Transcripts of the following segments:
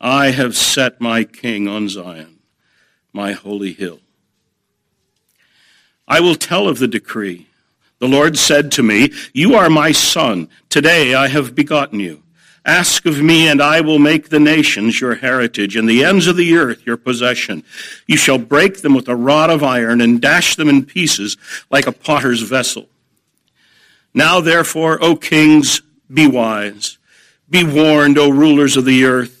I have set my king on Zion, my holy hill. I will tell of the decree. The Lord said to me, You are my son. Today I have begotten you. Ask of me, and I will make the nations your heritage, and the ends of the earth your possession. You shall break them with a rod of iron, and dash them in pieces like a potter's vessel. Now therefore, O kings, be wise. Be warned, O rulers of the earth.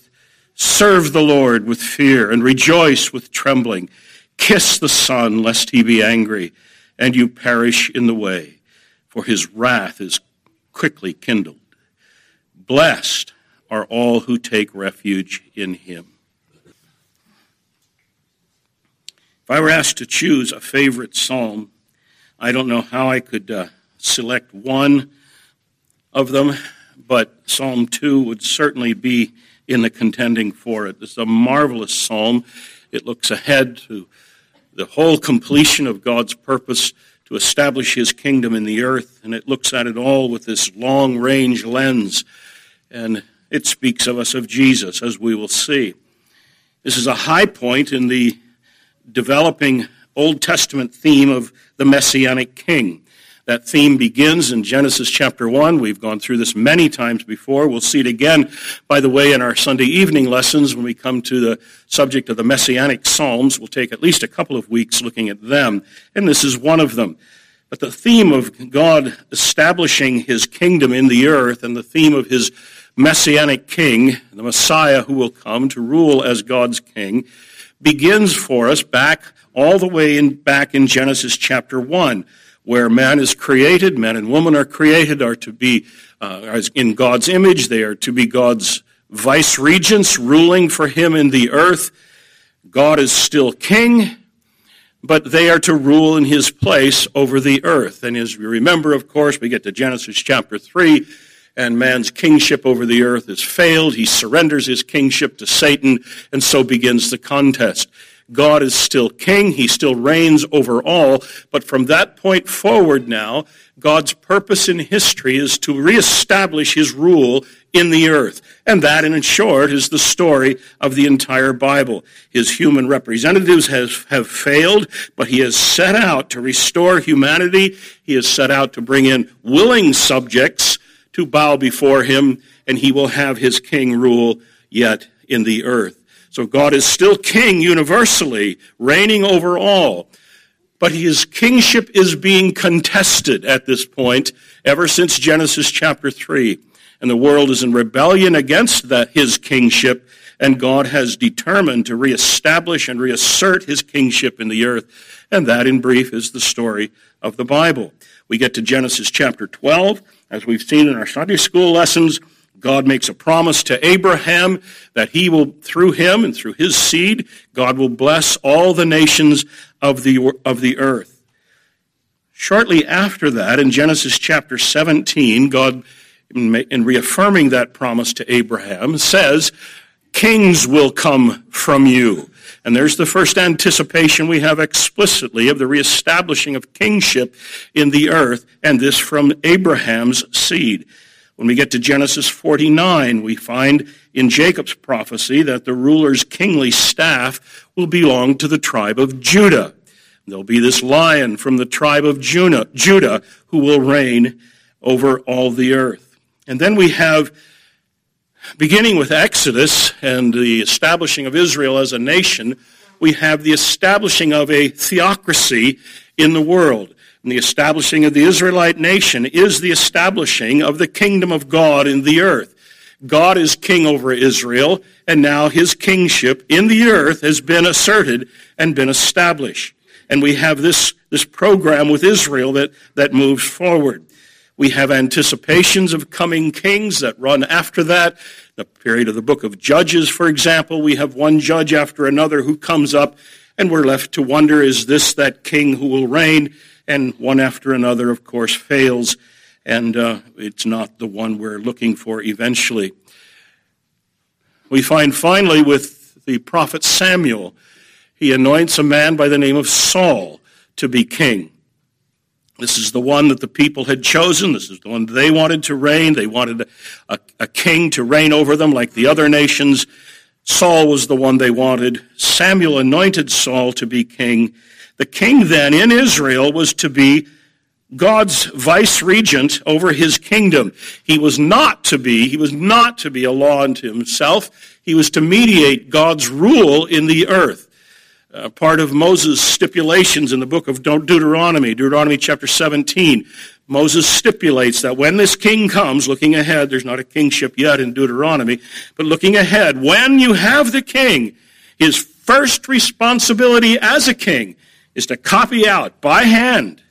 Serve the Lord with fear, and rejoice with trembling. Kiss the Son, lest he be angry, and you perish in the way, for his wrath is quickly kindled. Blessed are all who take refuge in him. If I were asked to choose a favorite psalm, I don't know how I could uh, select one of them, but Psalm 2 would certainly be in the contending for it. This is a marvelous psalm. It looks ahead to the whole completion of God's purpose to establish his kingdom in the earth, and it looks at it all with this long range lens and it speaks of us of Jesus, as we will see. This is a high point in the developing Old Testament theme of the Messianic King. That theme begins in Genesis chapter 1. We've gone through this many times before. We'll see it again, by the way, in our Sunday evening lessons when we come to the subject of the Messianic Psalms. We'll take at least a couple of weeks looking at them, and this is one of them. But the theme of God establishing his kingdom in the earth and the theme of his messianic king, the Messiah who will come to rule as God's king, begins for us back all the way in, back in Genesis chapter 1, where man is created, man and woman are created, are to be uh, in God's image, they are to be God's vice regents ruling for him in the earth. God is still king, but they are to rule in his place over the earth. And as we remember, of course, we get to Genesis chapter 3, and man's kingship over the earth has failed. He surrenders his kingship to Satan, and so begins the contest. God is still king. He still reigns over all. But from that point forward now, God's purpose in history is to reestablish his rule in the earth. And that, in short, is the story of the entire Bible. His human representatives has, have failed, but he has set out to restore humanity. He has set out to bring in willing subjects to bow before him, and he will have his king rule yet in the earth. So God is still king universally, reigning over all. But his kingship is being contested at this point ever since Genesis chapter 3. And the world is in rebellion against his kingship, and God has determined to reestablish and reassert his kingship in the earth. And that, in brief, is the story of the Bible. We get to Genesis chapter 12. As we've seen in our Sunday school lessons, God makes a promise to Abraham that he will, through him and through his seed, God will bless all the nations of the, of the earth. Shortly after that, in Genesis chapter 17, God, in reaffirming that promise to Abraham, says, Kings will come from you. And there's the first anticipation we have explicitly of the reestablishing of kingship in the earth, and this from Abraham's seed. When we get to Genesis 49, we find in Jacob's prophecy that the ruler's kingly staff will belong to the tribe of Judah. There'll be this lion from the tribe of Judah, who will reign over all the earth. And then we have Beginning with Exodus and the establishing of Israel as a nation, we have the establishing of a theocracy in the world. And the establishing of the Israelite nation is the establishing of the kingdom of God in the earth. God is king over Israel, and now his kingship in the earth has been asserted and been established. And we have this, this program with Israel that, that moves forward. We have anticipations of coming kings that run after that. The period of the book of Judges, for example, we have one judge after another who comes up, and we're left to wonder, is this that king who will reign? And one after another, of course, fails, and uh, it's not the one we're looking for eventually. We find finally with the prophet Samuel, he anoints a man by the name of Saul to be king. This is the one that the people had chosen. This is the one they wanted to reign. They wanted a, a, king to reign over them like the other nations. Saul was the one they wanted. Samuel anointed Saul to be king. The king then in Israel was to be God's vice regent over his kingdom. He was not to be, he was not to be a law unto himself. He was to mediate God's rule in the earth uh, part of Moses' stipulations in the book of Deuteronomy, Deuteronomy chapter 17. Moses stipulates that when this king comes, looking ahead, there's not a kingship yet in Deuteronomy, but looking ahead, when you have the king, his first responsibility as a king is to copy out by hand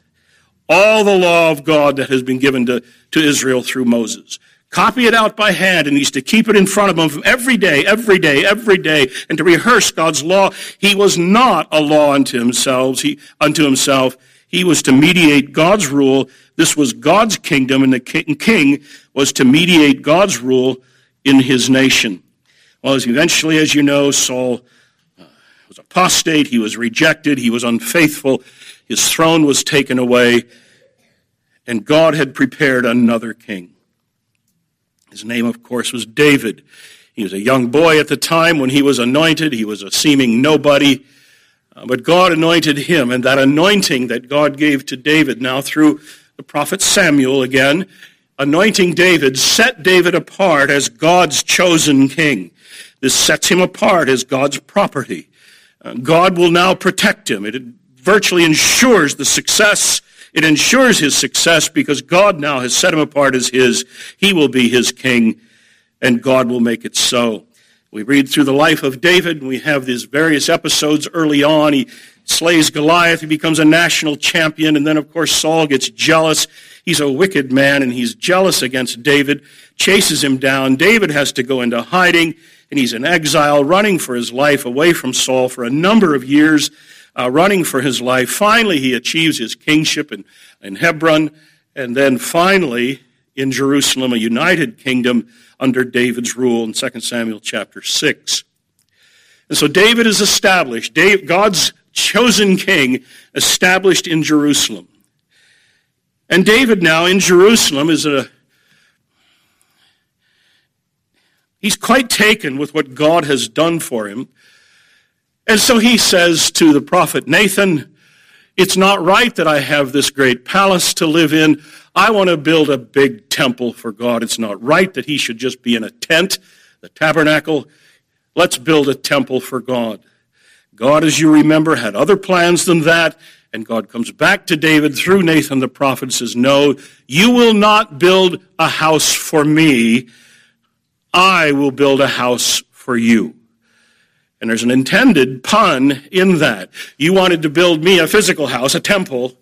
all the law of God that has been given to, to Israel through Moses copy it out by hand and he's to keep it in front of him every day, every day, every day, and to rehearse God's law. He was not a law unto himself. He, unto himself. He was to mediate God's rule. This was God's kingdom, and the king was to mediate God's rule in his nation. Well, eventually, as you know, Saul was apostate. He was rejected. He was unfaithful. His throne was taken away, and God had prepared another king. His name, of course, was David. He was a young boy at the time when he was anointed. He was a seeming nobody. Uh, but God anointed him, and that anointing that God gave to David now through the prophet Samuel again, anointing David, set David apart as God's chosen king. This sets him apart as God's property. God will now protect him. It virtually ensures the success it ensures his success because God now has set him apart as his. He will be his king, and God will make it so. We read through the life of David, and we have these various episodes early on. He slays Goliath, he becomes a national champion, and then, of course, Saul gets jealous. He's a wicked man, and he's jealous against David, chases him down. David has to go into hiding, and he's in exile, running for his life away from Saul for a number of years uh, running for his life. Finally, he achieves his kingship in, in Hebron, and then finally in Jerusalem, a united kingdom under David's rule in 2 Samuel chapter 6. And so David is established, Dave, God's chosen king, established in Jerusalem. And David now in Jerusalem is a He's quite taken with what God has done for him. And so he says to the prophet Nathan, It's not right that I have this great palace to live in. I want to build a big temple for God. It's not right that he should just be in a tent, the tabernacle. Let's build a temple for God. God, as you remember, had other plans than that. And God comes back to David through Nathan the prophet and says, No, you will not build a house for me. I will build a house for you. And there's an intended pun in that. You wanted to build me a physical house, a temple.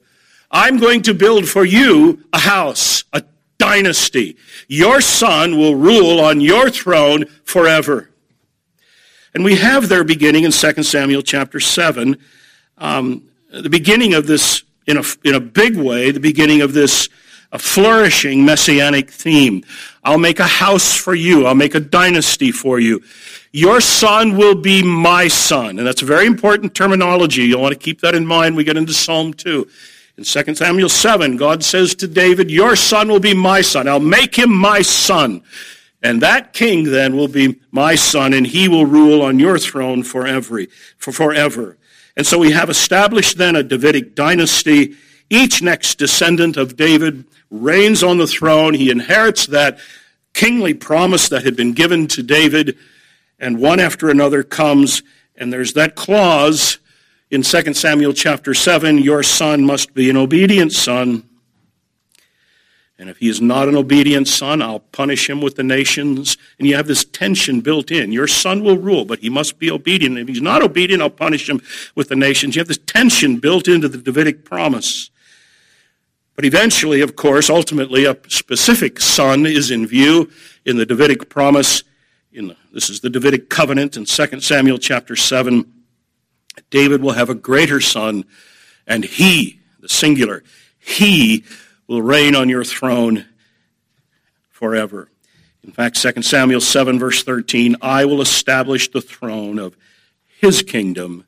I'm going to build for you a house, a dynasty. Your son will rule on your throne forever. And we have their beginning in 2 Samuel chapter 7, um, the beginning of this, in a, in a big way, the beginning of this a flourishing messianic theme. I'll make a house for you. I'll make a dynasty for you. Your son will be my son. And that's a very important terminology. You'll want to keep that in mind. We get into Psalm 2. In 2 Samuel 7, God says to David, Your son will be my son. I'll make him my son. And that king then will be my son, and he will rule on your throne forever. For forever. And so we have established then a Davidic dynasty. Each next descendant of David reigns on the throne. He inherits that kingly promise that had been given to David and one after another comes, and there's that clause in 2 Samuel chapter 7 your son must be an obedient son. And if he is not an obedient son, I'll punish him with the nations. And you have this tension built in. Your son will rule, but he must be obedient. If he's not obedient, I'll punish him with the nations. You have this tension built into the Davidic promise. But eventually, of course, ultimately, a specific son is in view in the Davidic promise. In the, this is the Davidic covenant in 2 Samuel chapter 7. David will have a greater son, and he, the singular, he will reign on your throne forever. In fact, 2 Samuel 7, verse 13, I will establish the throne of his kingdom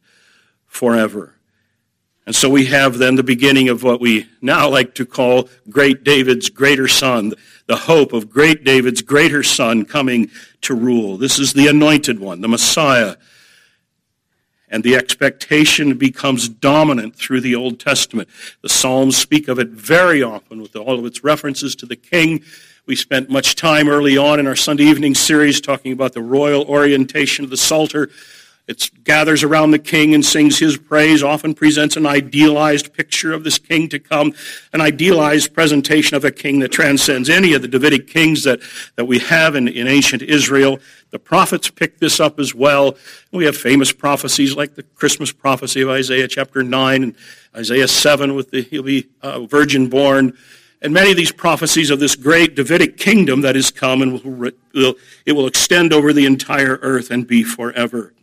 forever. And so we have then the beginning of what we now like to call great David's greater son, the hope of great David's greater son coming to rule. This is the anointed one, the Messiah. And the expectation becomes dominant through the Old Testament. The Psalms speak of it very often with all of its references to the king. We spent much time early on in our Sunday evening series talking about the royal orientation of the Psalter it gathers around the king and sings his praise, often presents an idealized picture of this king to come, an idealized presentation of a king that transcends any of the Davidic kings that, that we have in, in ancient Israel. The prophets pick this up as well. We have famous prophecies like the Christmas prophecy of Isaiah chapter 9 and Isaiah 7 with the he'll be uh, virgin born. And many of these prophecies of this great Davidic kingdom that is come and will, will, it will extend over the entire earth and be forever.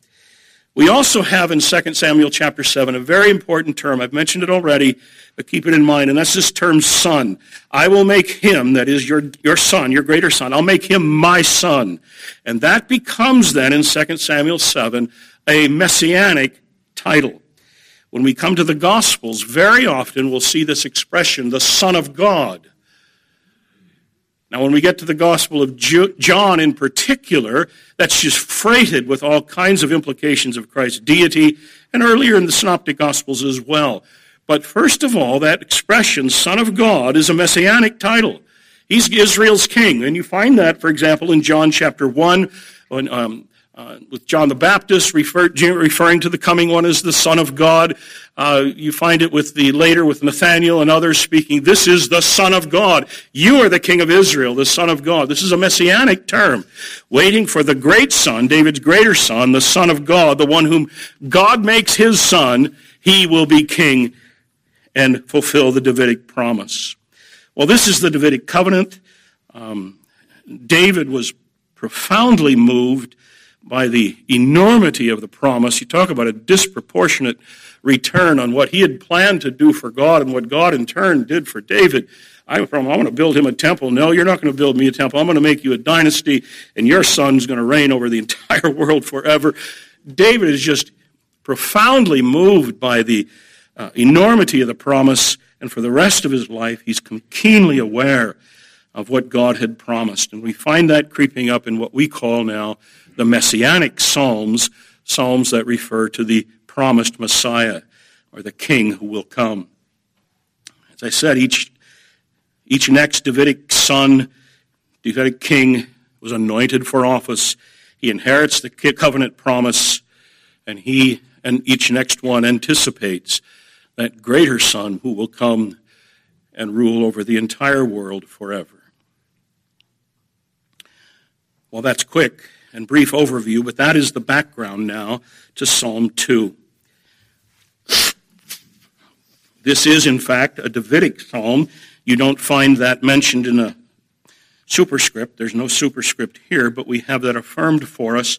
We also have in 2 Samuel chapter 7 a very important term. I've mentioned it already, but keep it in mind, and that's this term son. I will make him, that is your, your son, your greater son, I'll make him my son. And that becomes then in 2 Samuel 7 a messianic title. When we come to the Gospels, very often we'll see this expression, the Son of God. Now, when we get to the Gospel of John in particular, that's just freighted with all kinds of implications of Christ's deity, and earlier in the Synoptic Gospels as well. But first of all, that expression, Son of God, is a messianic title. He's Israel's king. And you find that, for example, in John chapter 1, when um, uh, with John the Baptist refer, referring to the coming one as the Son of God. Uh, you find it with the later with Nathaniel and others speaking, this is the Son of God. You are the King of Israel, the Son of God. This is a messianic term, waiting for the great Son, David's greater Son, the Son of God, the one whom God makes his Son. He will be King and fulfill the Davidic promise. Well, this is the Davidic covenant. Um, David was profoundly moved by the enormity of the promise. You talk about a disproportionate return on what he had planned to do for God and what God in turn did for David. I, I want to build him a temple. No, you're not going to build me a temple. I'm going to make you a dynasty, and your son's going to reign over the entire world forever. David is just profoundly moved by the uh, enormity of the promise, and for the rest of his life, he's keenly aware of what God had promised. And we find that creeping up in what we call now the messianic psalms, psalms that refer to the promised Messiah or the king who will come. As I said, each, each next Davidic son, Davidic king, was anointed for office. He inherits the covenant promise, and he and each next one anticipates that greater son who will come and rule over the entire world forever. Well, that's quick and brief overview, but that is the background now to Psalm 2. This is, in fact, a Davidic psalm. You don't find that mentioned in a superscript. There's no superscript here, but we have that affirmed for us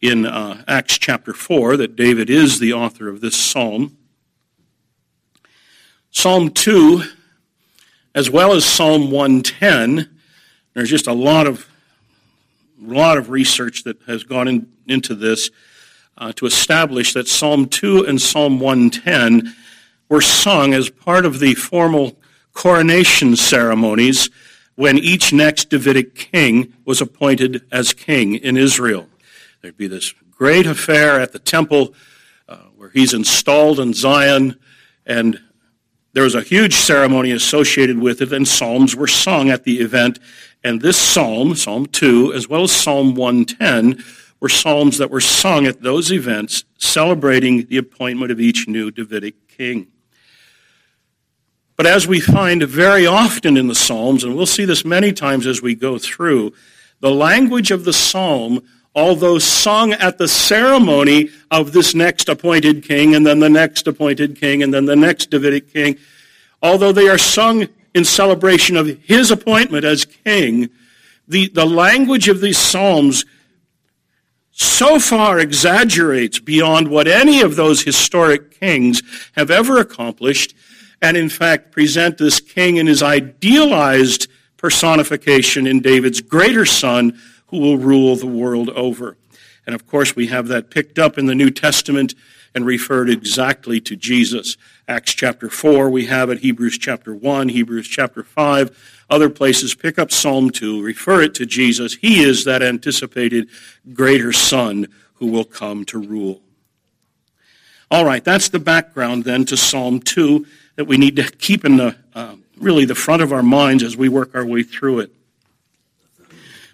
in uh, Acts chapter 4 that David is the author of this psalm. Psalm 2, as well as Psalm 110, there's just a lot of lot of research that has gone in, into this uh, to establish that Psalm 2 and Psalm 110 were sung as part of the formal coronation ceremonies when each next Davidic king was appointed as king in Israel. There'd be this great affair at the temple uh, where he's installed in Zion, and there was a huge ceremony associated with it, and psalms were sung at the event, and this psalm, Psalm 2, as well as Psalm 110, were psalms that were sung at those events celebrating the appointment of each new Davidic king. But as we find very often in the Psalms, and we'll see this many times as we go through, the language of the psalm, although sung at the ceremony of this next appointed king, and then the next appointed king, and then the next Davidic king, although they are sung in celebration of his appointment as king, the, the language of these Psalms so far exaggerates beyond what any of those historic kings have ever accomplished, and in fact present this king in his idealized personification in David's greater son who will rule the world over. And of course, we have that picked up in the New Testament and referred exactly to Jesus. Acts chapter 4, we have it, Hebrews chapter 1, Hebrews chapter 5. Other places pick up Psalm 2, refer it to Jesus. He is that anticipated greater Son who will come to rule. All right, that's the background then to Psalm 2 that we need to keep in the uh, really the front of our minds as we work our way through it.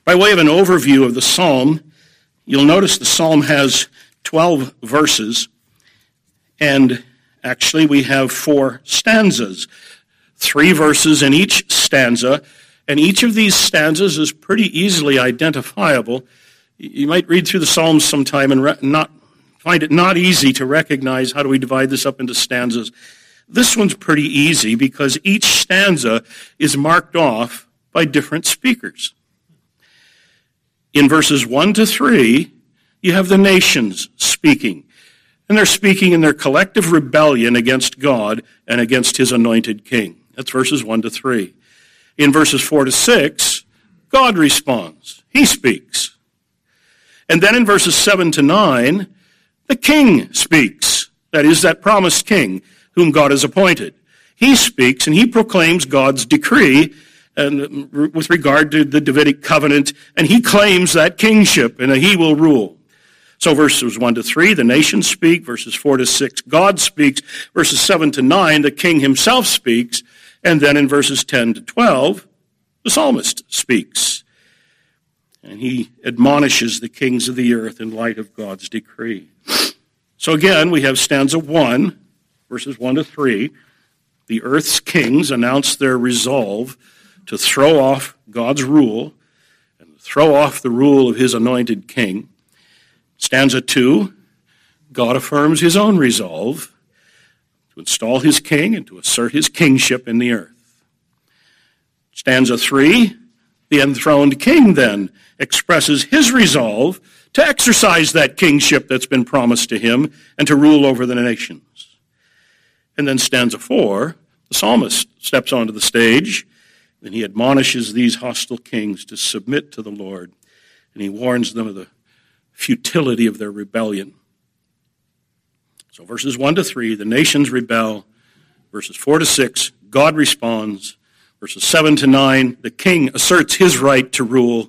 By way of an overview of the psalm, you'll notice the psalm has 12 verses, and actually we have four stanzas, three verses in each stanza, and each of these stanzas is pretty easily identifiable. You might read through the Psalms sometime and re- not find it not easy to recognize how do we divide this up into stanzas. This one's pretty easy because each stanza is marked off by different speakers. In verses 1 to 3, you have the nations speaking. And they're speaking in their collective rebellion against God and against his anointed king. That's verses 1 to 3. In verses 4 to 6, God responds. He speaks. And then in verses 7 to 9, the king speaks. That is, that promised king whom God has appointed. He speaks and he proclaims God's decree and um, with regard to the Davidic covenant, and he claims that kingship and that he will rule. So verses 1 to 3, the nations speak. Verses 4 to 6, God speaks. Verses 7 to 9, the king himself speaks. And then in verses 10 to 12, the psalmist speaks. And he admonishes the kings of the earth in light of God's decree. So again, we have stanza 1, verses 1 to 3. The earth's kings announce their resolve to throw off God's rule and throw off the rule of his anointed king. Stanza 2, God affirms his own resolve to install his king and to assert his kingship in the earth. Stanza 3, the enthroned king then expresses his resolve to exercise that kingship that's been promised to him and to rule over the nations. And then stanza 4, the psalmist steps onto the stage and he admonishes these hostile kings to submit to the Lord and he warns them of the futility of their rebellion. So, verses 1 to 3, the nations rebel. Verses 4 to 6, God responds. Verses 7 to 9, the king asserts his right to rule.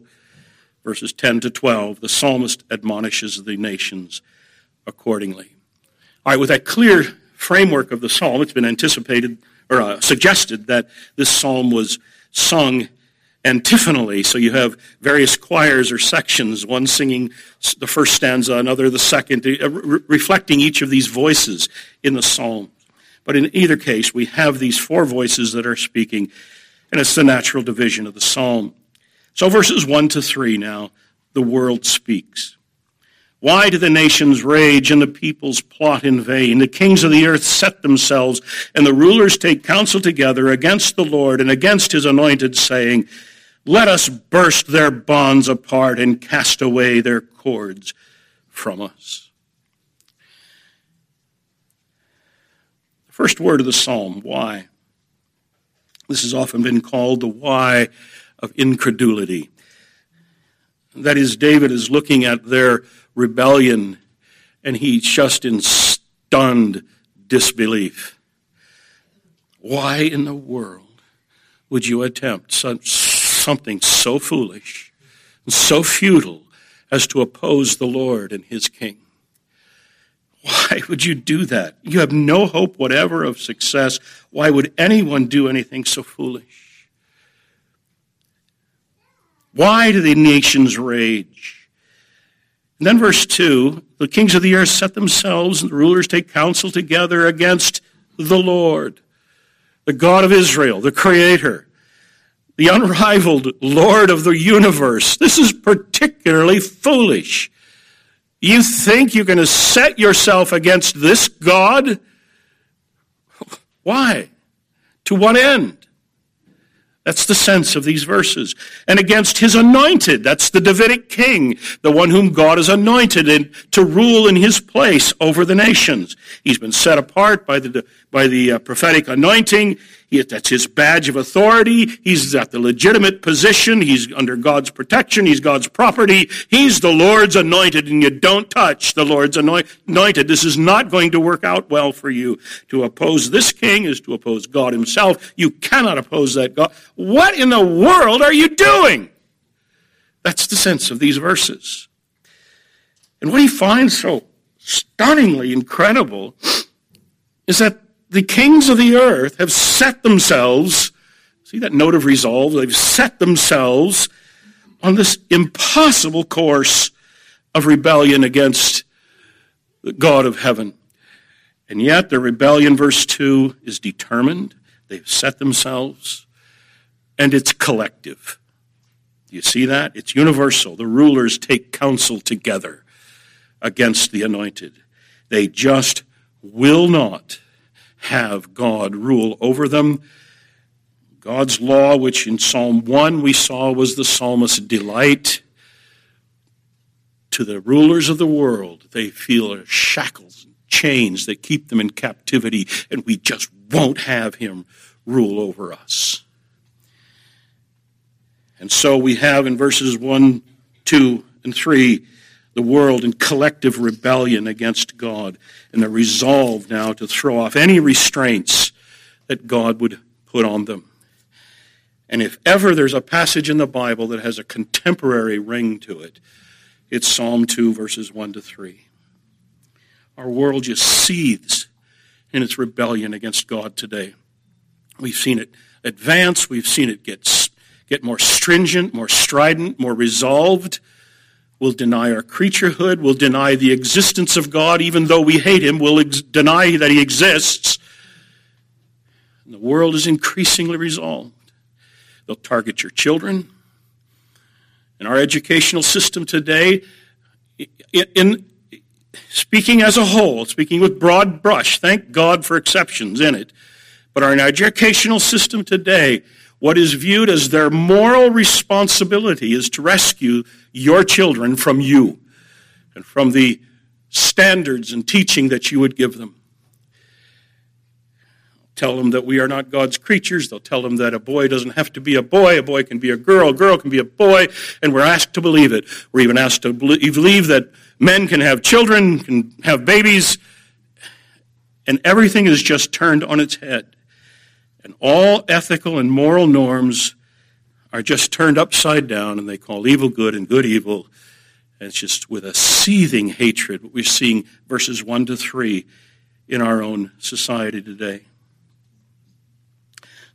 Verses 10 to 12, the psalmist admonishes the nations accordingly. All right, with that clear framework of the psalm, it's been anticipated or uh, suggested that this psalm was sung antiphonally. So you have various choirs or sections, one singing the first stanza, another the second, uh, re- reflecting each of these voices in the psalm. But in either case, we have these four voices that are speaking, and it's the natural division of the psalm. So verses 1 to 3 now, the world speaks. Why do the nations rage and the peoples plot in vain? The kings of the earth set themselves, and the rulers take counsel together against the Lord and against his anointed, saying, Let us burst their bonds apart and cast away their cords from us. The first word of the psalm, why? This has often been called the why of incredulity. That is, David is looking at their rebellion, and he's just in stunned disbelief. Why in the world would you attempt such, something so foolish and so futile as to oppose the Lord and his king? Why would you do that? You have no hope whatever of success. Why would anyone do anything so foolish? Why do the nations rage? And then verse 2 the kings of the earth set themselves, and the rulers take counsel together against the Lord, the God of Israel, the Creator, the unrivaled Lord of the universe. This is particularly foolish. You think you're going to set yourself against this God? Why? To what end? That's the sense of these verses. And against his anointed, that's the Davidic king, the one whom God has anointed in, to rule in his place over the nations. He's been set apart by the, by the uh, prophetic anointing. He, that's his badge of authority. He's at the legitimate position. He's under God's protection. He's God's property. He's the Lord's anointed, and you don't touch the Lord's anointed. This is not going to work out well for you. To oppose this king is to oppose God himself. You cannot oppose that God. What in the world are you doing? That's the sense of these verses. And what he finds so stunningly incredible is that the kings of the earth have set themselves, see that note of resolve? They've set themselves on this impossible course of rebellion against the God of heaven. And yet, the rebellion, verse 2, is determined. They've set themselves and it's collective. You see that? It's universal. The rulers take counsel together against the anointed. They just will not have God rule over them. God's law, which in Psalm 1 we saw was the psalmist's delight, to the rulers of the world, they feel shackles and chains that keep them in captivity, and we just won't have him rule over us. And so we have in verses 1, 2, and 3 the world in collective rebellion against God and the resolve now to throw off any restraints that God would put on them. And if ever there's a passage in the Bible that has a contemporary ring to it, it's Psalm 2, verses 1 to 3. Our world just seethes in its rebellion against God today. We've seen it advance, we've seen it get get more stringent, more strident, more resolved. We'll deny our creaturehood. We'll deny the existence of God, even though we hate Him. We'll ex- deny that He exists. And the world is increasingly resolved. They'll target your children. In our educational system today, in, in speaking as a whole, speaking with broad brush, thank God for exceptions in it, but our educational system today what is viewed as their moral responsibility is to rescue your children from you and from the standards and teaching that you would give them. Tell them that we are not God's creatures. They'll tell them that a boy doesn't have to be a boy. A boy can be a girl. A girl can be a boy. And we're asked to believe it. We're even asked to believe that men can have children, can have babies. And everything is just turned on its head. And all ethical and moral norms are just turned upside down, and they call evil good and good evil. And it's just with a seething hatred, what we're seeing verses 1 to 3 in our own society today.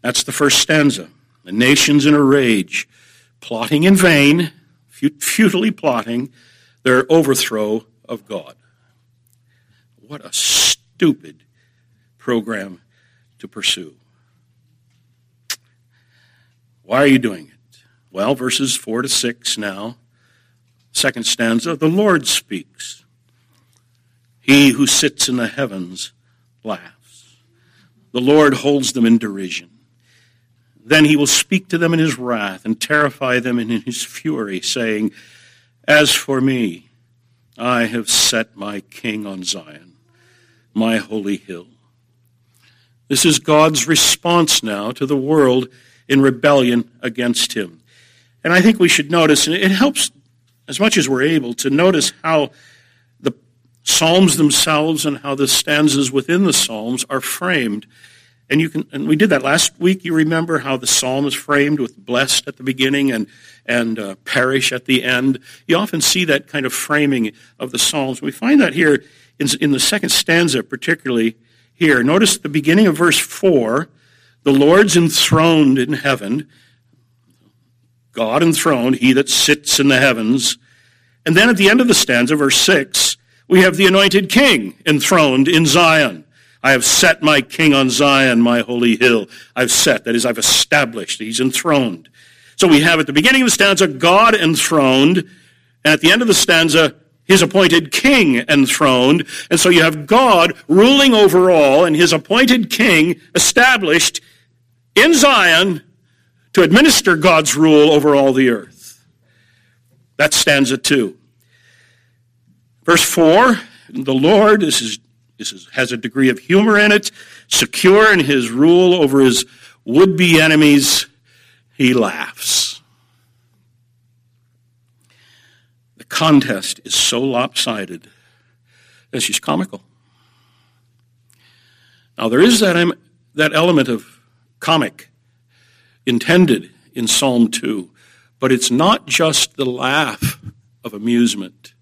That's the first stanza. The nations in a rage, plotting in vain, futilely plotting their overthrow of God. What a stupid program to pursue. Why are you doing it? Well, verses 4 to 6 now. Second stanza the Lord speaks. He who sits in the heavens laughs. The Lord holds them in derision. Then he will speak to them in his wrath and terrify them in his fury, saying, As for me, I have set my king on Zion, my holy hill. This is God's response now to the world in rebellion against him. And I think we should notice, and it helps as much as we're able to notice how the Psalms themselves and how the stanzas within the Psalms are framed. And you can, and we did that last week. You remember how the psalm is framed with blessed at the beginning and and uh, perish at the end. You often see that kind of framing of the psalms. We find that here in, in the second stanza, particularly here. Notice the beginning of verse four. The Lord's enthroned in heaven, God enthroned, he that sits in the heavens. And then at the end of the stanza, verse 6, we have the anointed king enthroned in Zion. I have set my king on Zion, my holy hill. I've set, that is, I've established. He's enthroned. So we have at the beginning of the stanza, God enthroned, and at the end of the stanza, his appointed king enthroned. And so you have God ruling over all, and his appointed king established in Zion to administer God's rule over all the earth. That's stanza two. Verse four, the Lord this is, this is, has a degree of humor in it, secure in his rule over his would-be enemies, he laughs. The contest is so lopsided that she's comical. Now, there is that, that element of comic intended in Psalm 2, but it's not just the laugh of amusement,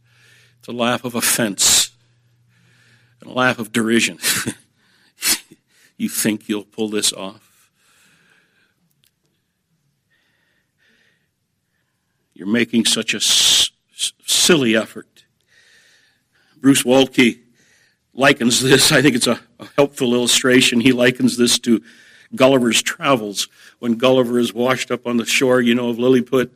it's a laugh of offense, and a laugh of derision. you think you'll pull this off? You're making such a s- silly effort. Bruce Waltke likens this, I think it's a, a helpful illustration. He likens this to Gulliver's Travels. When Gulliver is washed up on the shore, you know, of Lilliput,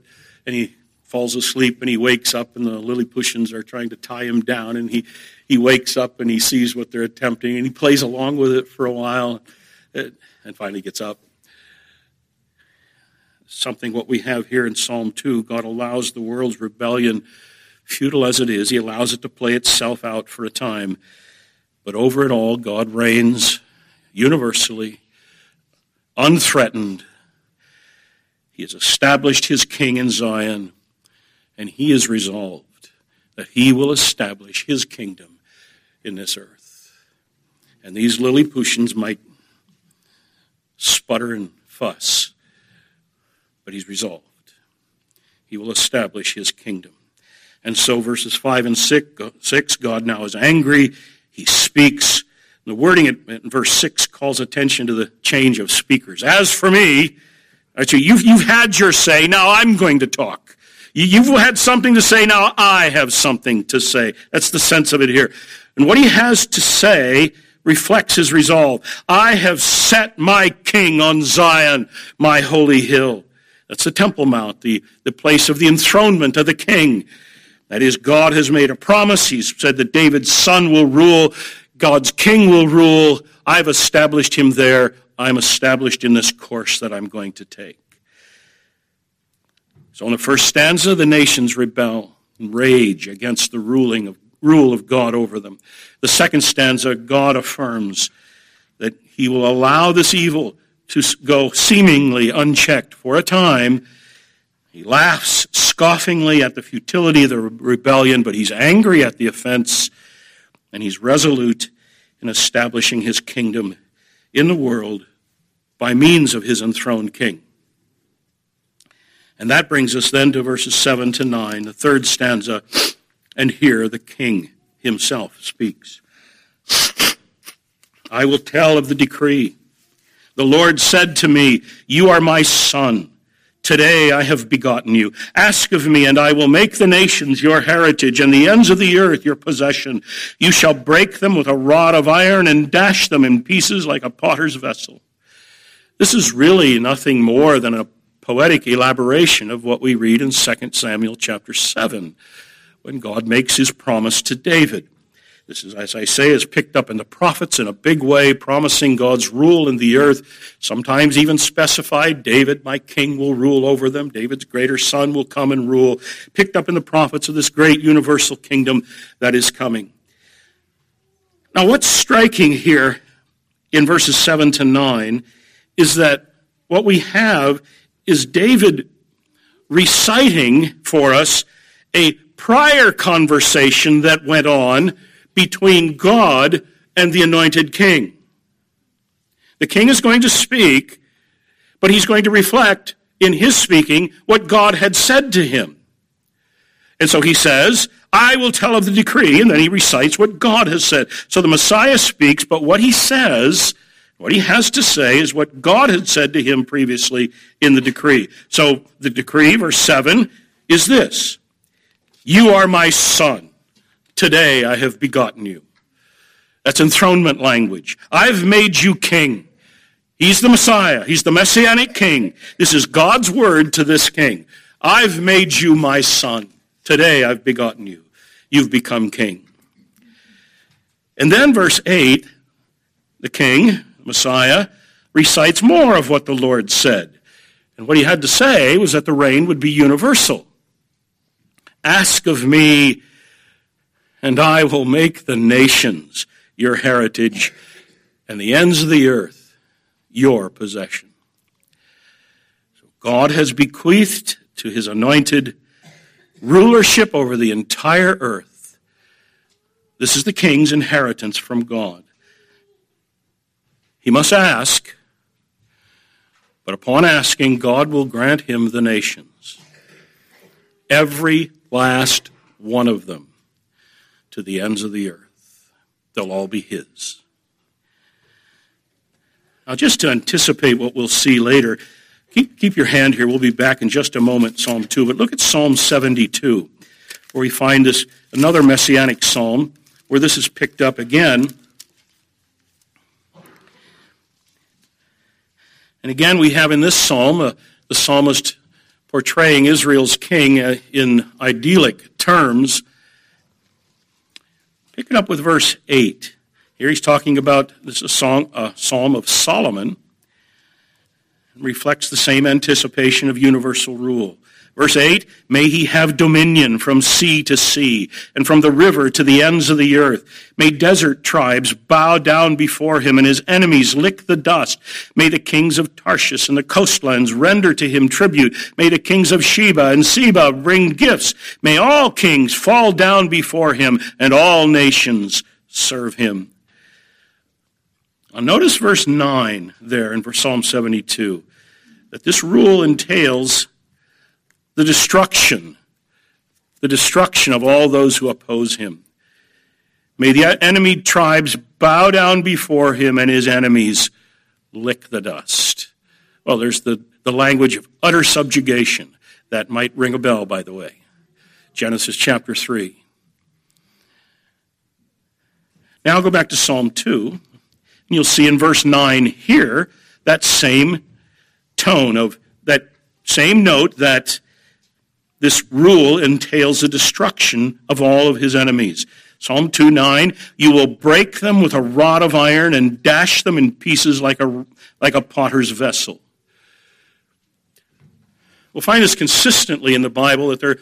and he falls asleep and he wakes up and the Lilliputians are trying to tie him down and he, he wakes up and he sees what they're attempting and he plays along with it for a while and finally gets up. Something what we have here in Psalm 2, God allows the world's rebellion, futile as it is, he allows it to play itself out for a time but over it all, God reigns universally, unthreatened. He has established his king in Zion, and he is resolved that he will establish his kingdom in this earth. And these Lilliputians might sputter and fuss, but he's resolved. He will establish his kingdom. And so, verses 5 and 6, God now is angry. He speaks. The wording in verse 6 calls attention to the change of speakers. As for me, actually, you've, you've had your say, now I'm going to talk. You've had something to say, now I have something to say. That's the sense of it here. And what he has to say reflects his resolve. I have set my king on Zion, my holy hill. That's the Temple Mount, the, the place of the enthronement of the king. That is, God has made a promise. He's said that David's son will rule, God's king will rule. I've established him there. I'm established in this course that I'm going to take. So in the first stanza, the nations rebel and rage against the ruling of, rule of God over them. The second stanza, God affirms that he will allow this evil to go seemingly unchecked for a time he laughs scoffingly at the futility of the rebellion, but he's angry at the offense, and he's resolute in establishing his kingdom in the world by means of his enthroned king. And that brings us then to verses 7 to 9, the third stanza, and here the king himself speaks. I will tell of the decree. The Lord said to me, You are my son. Today I have begotten you. Ask of me, and I will make the nations your heritage, and the ends of the earth your possession. You shall break them with a rod of iron and dash them in pieces like a potter's vessel. This is really nothing more than a poetic elaboration of what we read in 2 Samuel chapter 7, when God makes his promise to David. This is, as I say, is picked up in the prophets in a big way, promising God's rule in the earth. Sometimes even specified, David, my king, will rule over them. David's greater son will come and rule. Picked up in the prophets of this great universal kingdom that is coming. Now, what's striking here in verses 7 to 9 is that what we have is David reciting for us a prior conversation that went on between God and the anointed king. The king is going to speak, but he's going to reflect in his speaking what God had said to him. And so he says, I will tell of the decree, and then he recites what God has said. So the Messiah speaks, but what he says, what he has to say is what God had said to him previously in the decree. So the decree, verse 7, is this You are my son. Today I have begotten you. That's enthronement language. I've made you king. He's the Messiah. He's the messianic king. This is God's word to this king. I've made you my son. Today I've begotten you. You've become king. And then verse 8, the king, Messiah, recites more of what the Lord said. And what he had to say was that the reign would be universal. Ask of me, and I will make the nations your heritage and the ends of the earth your possession. So God has bequeathed to his anointed rulership over the entire earth. This is the king's inheritance from God. He must ask, but upon asking, God will grant him the nations. Every last one of them to the ends of the earth. They'll all be his. Now, just to anticipate what we'll see later, keep, keep your hand here. We'll be back in just a moment, Psalm 2. But look at Psalm 72, where we find this another messianic psalm, where this is picked up again. And again, we have in this psalm uh, the psalmist portraying Israel's king uh, in idyllic terms. Pick it up with verse 8. Here he's talking about this a, song, a psalm of Solomon. It reflects the same anticipation of universal rule. Verse 8, may he have dominion from sea to sea and from the river to the ends of the earth. May desert tribes bow down before him and his enemies lick the dust. May the kings of Tarshish and the coastlands render to him tribute. May the kings of Sheba and Seba bring gifts. May all kings fall down before him and all nations serve him. Now notice verse 9 there in Psalm 72, that this rule entails the destruction, the destruction of all those who oppose him. May the enemy tribes bow down before him and his enemies lick the dust. Well, there's the, the language of utter subjugation. That might ring a bell, by the way. Genesis chapter 3. Now I'll go back to Psalm 2, and you'll see in verse 9 here that same tone of that same note that this rule entails the destruction of all of his enemies. Psalm 2 9, you will break them with a rod of iron and dash them in pieces like a, like a potter's vessel. We'll find this consistently in the Bible that there are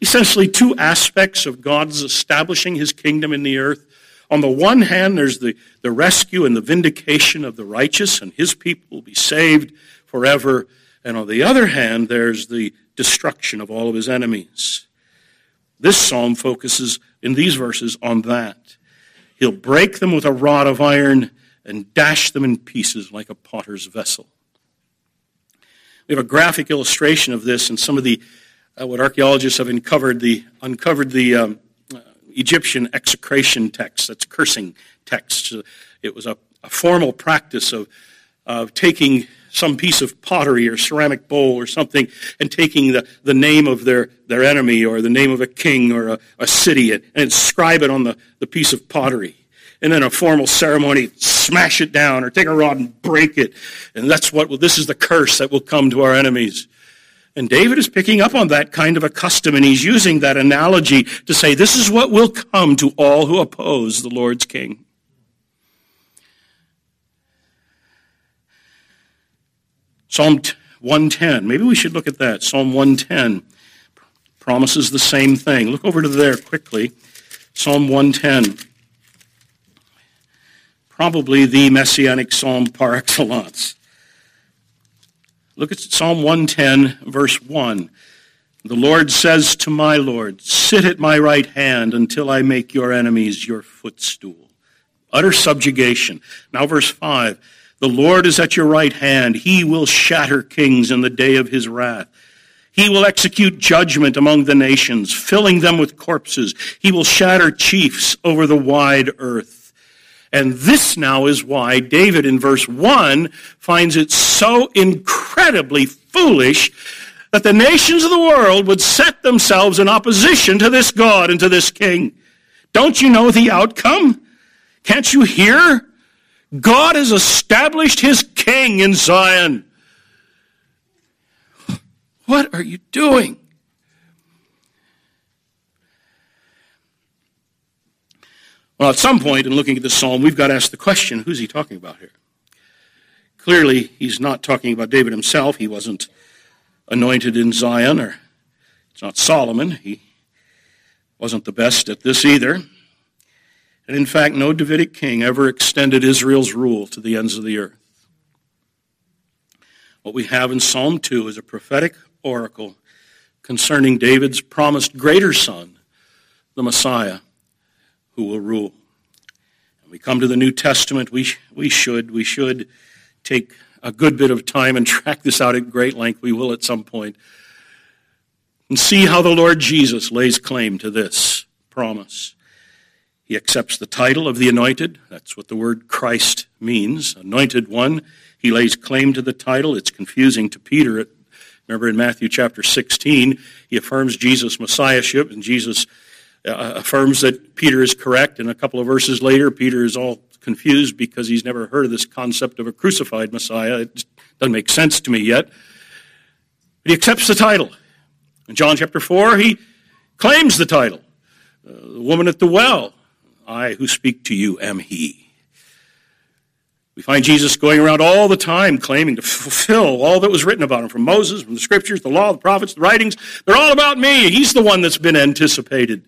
essentially two aspects of God's establishing his kingdom in the earth. On the one hand, there's the, the rescue and the vindication of the righteous, and his people will be saved forever. And on the other hand, there's the destruction of all of his enemies. This psalm focuses in these verses on that. He'll break them with a rod of iron and dash them in pieces like a potter's vessel. We have a graphic illustration of this in some of the uh, what archaeologists have uncovered the uncovered the um, uh, Egyptian execration text. That's cursing text. It was a, a formal practice of of taking some piece of pottery or ceramic bowl or something and taking the, the name of their, their enemy or the name of a king or a, a city and, and inscribe it on the, the piece of pottery. And then a formal ceremony, smash it down or take a rod and break it. And that's what, this is the curse that will come to our enemies. And David is picking up on that kind of a custom, and he's using that analogy to say this is what will come to all who oppose the Lord's king. Psalm 110. Maybe we should look at that. Psalm 110 promises the same thing. Look over to there quickly. Psalm 110. Probably the messianic psalm par excellence. Look at Psalm 110, verse 1. The Lord says to my Lord, Sit at my right hand until I make your enemies your footstool. Utter subjugation. Now, verse 5. The Lord is at your right hand. He will shatter kings in the day of his wrath. He will execute judgment among the nations, filling them with corpses. He will shatter chiefs over the wide earth. And this now is why David in verse 1 finds it so incredibly foolish that the nations of the world would set themselves in opposition to this God and to this king. Don't you know the outcome? Can't you hear God has established his king in Zion. What are you doing? Well, at some point in looking at this psalm, we've got to ask the question who's he talking about here? Clearly, he's not talking about David himself. He wasn't anointed in Zion, or it's not Solomon. He wasn't the best at this either. And in fact, no Davidic king ever extended Israel's rule to the ends of the earth. What we have in Psalm 2 is a prophetic oracle concerning David's promised greater son, the Messiah, who will rule. And we come to the New Testament, we, we should, we should take a good bit of time and track this out at great length. We will at some point. And see how the Lord Jesus lays claim to this promise. He accepts the title of the anointed. That's what the word Christ means, anointed one. He lays claim to the title. It's confusing to Peter. Remember in Matthew chapter 16, he affirms Jesus' messiahship, and Jesus uh, affirms that Peter is correct. And a couple of verses later, Peter is all confused because he's never heard of this concept of a crucified Messiah. It doesn't make sense to me yet. But he accepts the title. In John chapter 4, he claims the title. Uh, the woman at the well, I who speak to you am he. We find Jesus going around all the time claiming to fulfill all that was written about him from Moses, from the scriptures, the law, the prophets, the writings. They're all about me. He's the one that's been anticipated.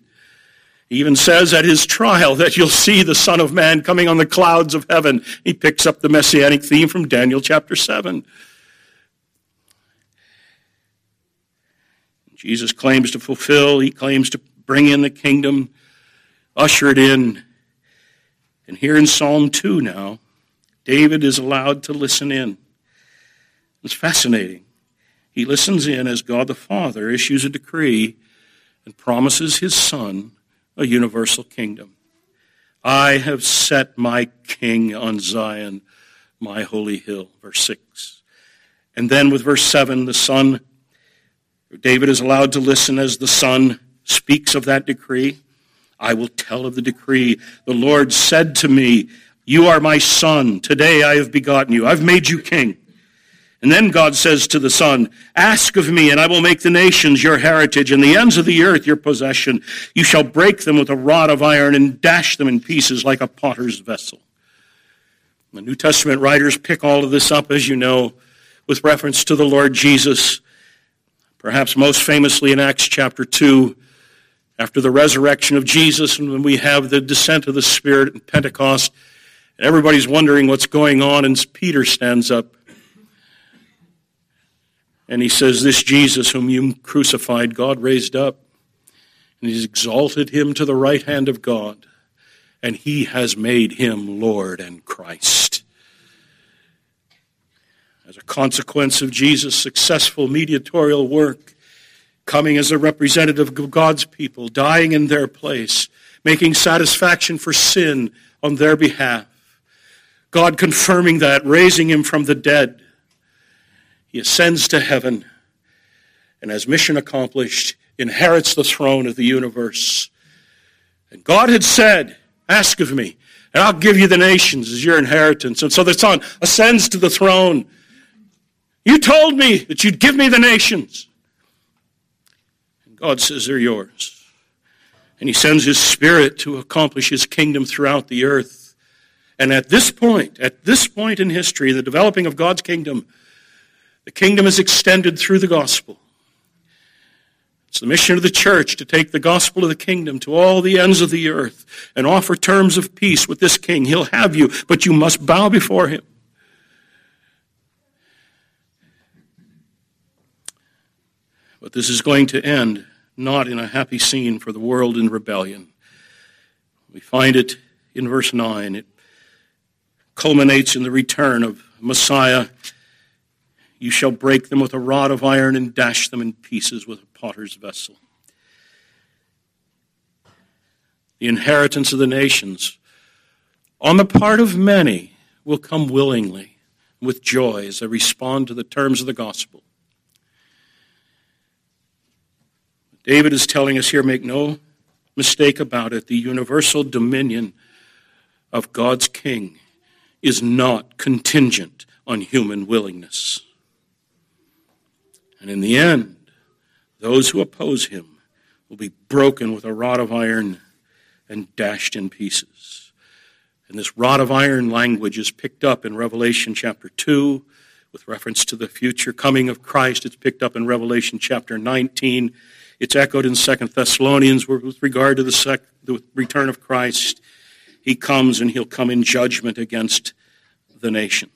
He even says at his trial that you'll see the Son of Man coming on the clouds of heaven. He picks up the messianic theme from Daniel chapter 7. Jesus claims to fulfill, he claims to bring in the kingdom, usher it in. And here in Psalm 2 now, David is allowed to listen in. It's fascinating. He listens in as God the Father issues a decree and promises his Son a universal kingdom. I have set my king on Zion, my holy hill. Verse 6. And then with verse 7, the Son, David is allowed to listen as the Son speaks of that decree. I will tell of the decree. The Lord said to me, you are my son. Today I have begotten you. I've made you king. And then God says to the Son, Ask of me, and I will make the nations your heritage, and the ends of the earth your possession. You shall break them with a rod of iron and dash them in pieces like a potter's vessel. The New Testament writers pick all of this up, as you know, with reference to the Lord Jesus, perhaps most famously in Acts chapter 2, after the resurrection of Jesus, and when we have the descent of the Spirit in Pentecost. And everybody's wondering what's going on, and Peter stands up. And he says, This Jesus whom you crucified, God raised up. And he's exalted him to the right hand of God. And he has made him Lord and Christ. As a consequence of Jesus' successful mediatorial work, coming as a representative of God's people, dying in their place, making satisfaction for sin on their behalf, God confirming that, raising him from the dead. He ascends to heaven and, as mission accomplished, inherits the throne of the universe. And God had said, Ask of me, and I'll give you the nations as your inheritance. And so the Son ascends to the throne. You told me that you'd give me the nations. God says, They're yours. And He sends His Spirit to accomplish His kingdom throughout the earth. And at this point, at this point in history, the developing of God's kingdom, the kingdom is extended through the gospel. It's the mission of the church to take the gospel of the kingdom to all the ends of the earth and offer terms of peace with this king. He'll have you, but you must bow before him. But this is going to end not in a happy scene for the world in rebellion. We find it in verse 9. It culminates in the return of Messiah. You shall break them with a rod of iron and dash them in pieces with a potter's vessel. The inheritance of the nations, on the part of many, will come willingly with joy as they respond to the terms of the gospel. David is telling us here make no mistake about it the universal dominion of God's King is not contingent on human willingness. And in the end, those who oppose him will be broken with a rod of iron and dashed in pieces. And this rod of iron language is picked up in Revelation chapter 2 with reference to the future coming of Christ. It's picked up in Revelation chapter 19. It's echoed in Second Thessalonians with regard to the, sec- the return of Christ. He comes and he'll come in judgment against the nations.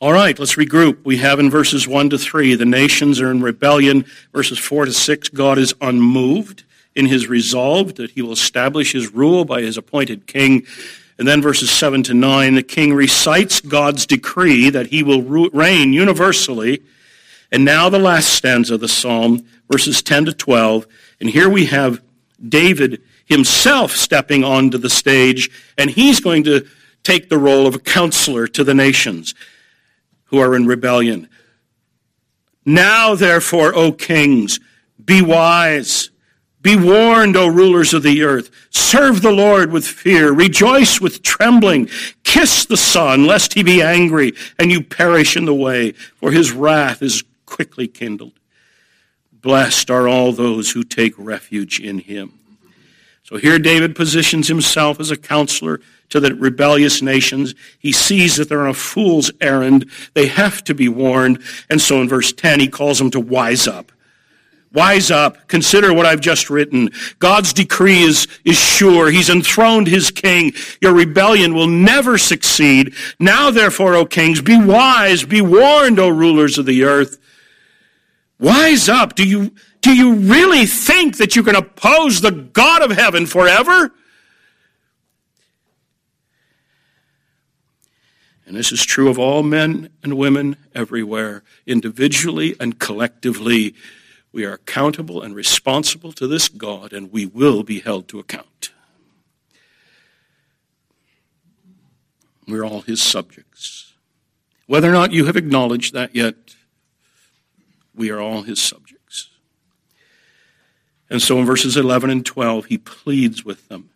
All right, let's regroup. We have in verses 1 to 3, the nations are in rebellion. Verses 4 to 6, God is unmoved in his resolve that he will establish his rule by his appointed king. And then verses 7 to 9, the king recites God's decree that he will reign universally. And now the last stanza of the psalm, verses 10 to 12. And here we have David himself stepping onto the stage, and he's going to take the role of a counselor to the nations who are in rebellion. Now, therefore, O kings, be wise. Be warned, O rulers of the earth. Serve the Lord with fear. Rejoice with trembling. Kiss the Son, lest he be angry and you perish in the way, for his wrath is quickly kindled. Blessed are all those who take refuge in him. So here David positions himself as a counselor to the rebellious nations. He sees that they're on a fool's errand. They have to be warned. And so in verse 10, he calls them to wise up. Wise up. Consider what I've just written. God's decree is, is sure. He's enthroned his king. Your rebellion will never succeed. Now, therefore, O kings, be wise. Be warned, O rulers of the earth. Wise up. Do you, do you really think that you can oppose the God of heaven forever? And this is true of all men and women everywhere, individually and collectively. We are accountable and responsible to this God, and we will be held to account. We're all his subjects. Whether or not you have acknowledged that yet, we are all his subjects. And so in verses 11 and 12, he pleads with them,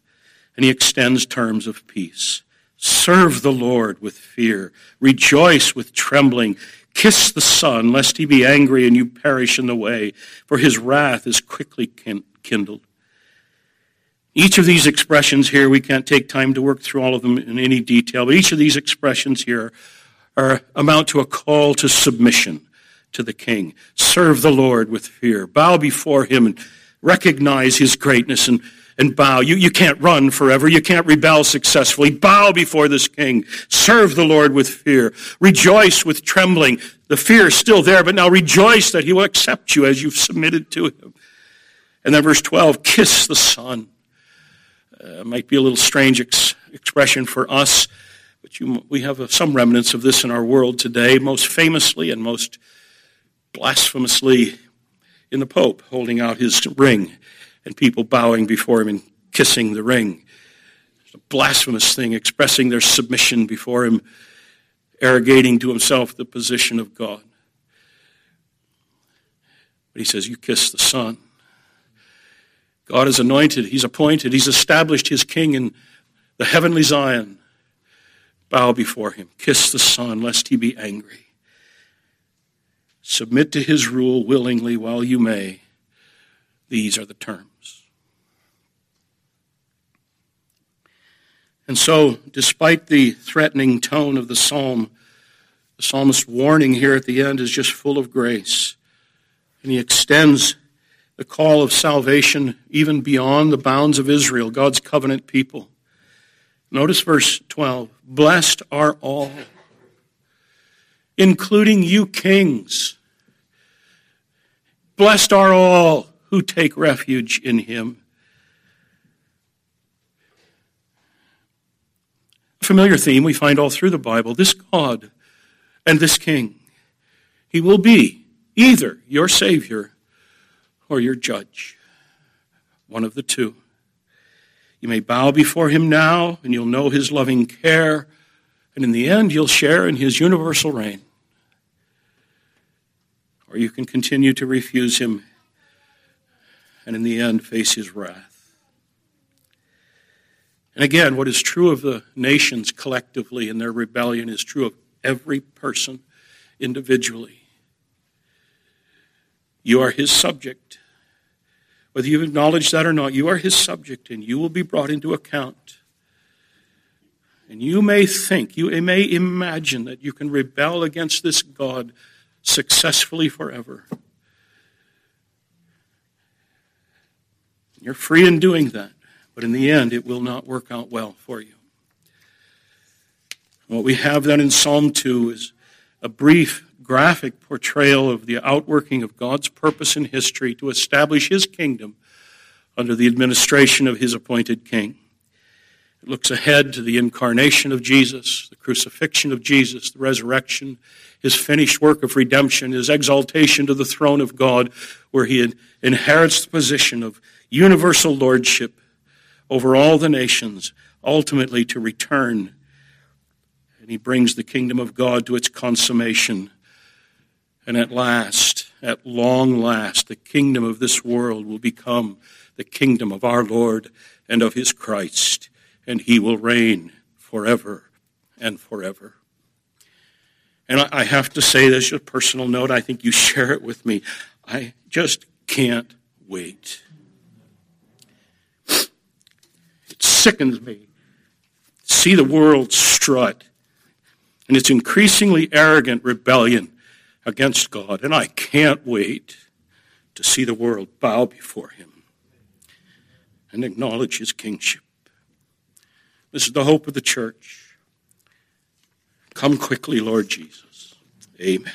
and he extends terms of peace. Serve the Lord with fear. Rejoice with trembling. Kiss the Son, lest he be angry and you perish in the way, for his wrath is quickly kindled. Each of these expressions here, we can't take time to work through all of them in any detail, but each of these expressions here are, amount to a call to submission to the king. Serve the Lord with fear. Bow before him and recognize his greatness and and bow. You, you can't run forever. You can't rebel successfully. Bow before this king. Serve the Lord with fear. Rejoice with trembling. The fear is still there, but now rejoice that he will accept you as you've submitted to him. And then verse 12, kiss the Son. Uh, might be a little strange ex- expression for us, but you, we have uh, some remnants of this in our world today, most famously and most blasphemously in the Pope holding out his ring and people bowing before him and kissing the ring. It's a blasphemous thing, expressing their submission before him, arrogating to himself the position of God. But he says, You kiss the Son. God is anointed, He's appointed, He's established His King in the heavenly Zion. Bow before Him, kiss the Son, lest He be angry. Submit to His rule willingly while you may. These are the terms. And so, despite the threatening tone of the psalm, the psalmist's warning here at the end is just full of grace. And he extends the call of salvation even beyond the bounds of Israel, God's covenant people. Notice verse 12 Blessed are all, including you kings. Blessed are all who take refuge in him. familiar theme we find all through the Bible. This God and this King, he will be either your Savior or your judge, one of the two. You may bow before him now, and you'll know his loving care, and in the end, you'll share in his universal reign. Or you can continue to refuse him, and in the end, face his wrath. And again, what is true of the nations collectively in their rebellion is true of every person individually. You are his subject. Whether you acknowledge that or not, you are his subject and you will be brought into account. And you may think, you may imagine that you can rebel against this God successfully forever. You're free in doing that, but in the end, it will not work out well for you. What we have then in Psalm 2 is a brief, graphic portrayal of the outworking of God's purpose in history to establish his kingdom under the administration of his appointed king. It looks ahead to the incarnation of Jesus, the crucifixion of Jesus, the resurrection, his finished work of redemption, his exaltation to the throne of God, where he inherits the position of universal lordship over all the nations, ultimately to return. And he brings the kingdom of God to its consummation. And at last, at long last, the kingdom of this world will become the kingdom of our Lord and of his Christ, and he will reign forever and forever. And I have to say this a personal note. I think you share it with me. I just can't wait. It sickens me. To see the world strut and its increasingly arrogant rebellion against God. And I can't wait to see the world bow before him and acknowledge his kingship. This is the hope of the church. Come quickly, Lord Jesus. Amen.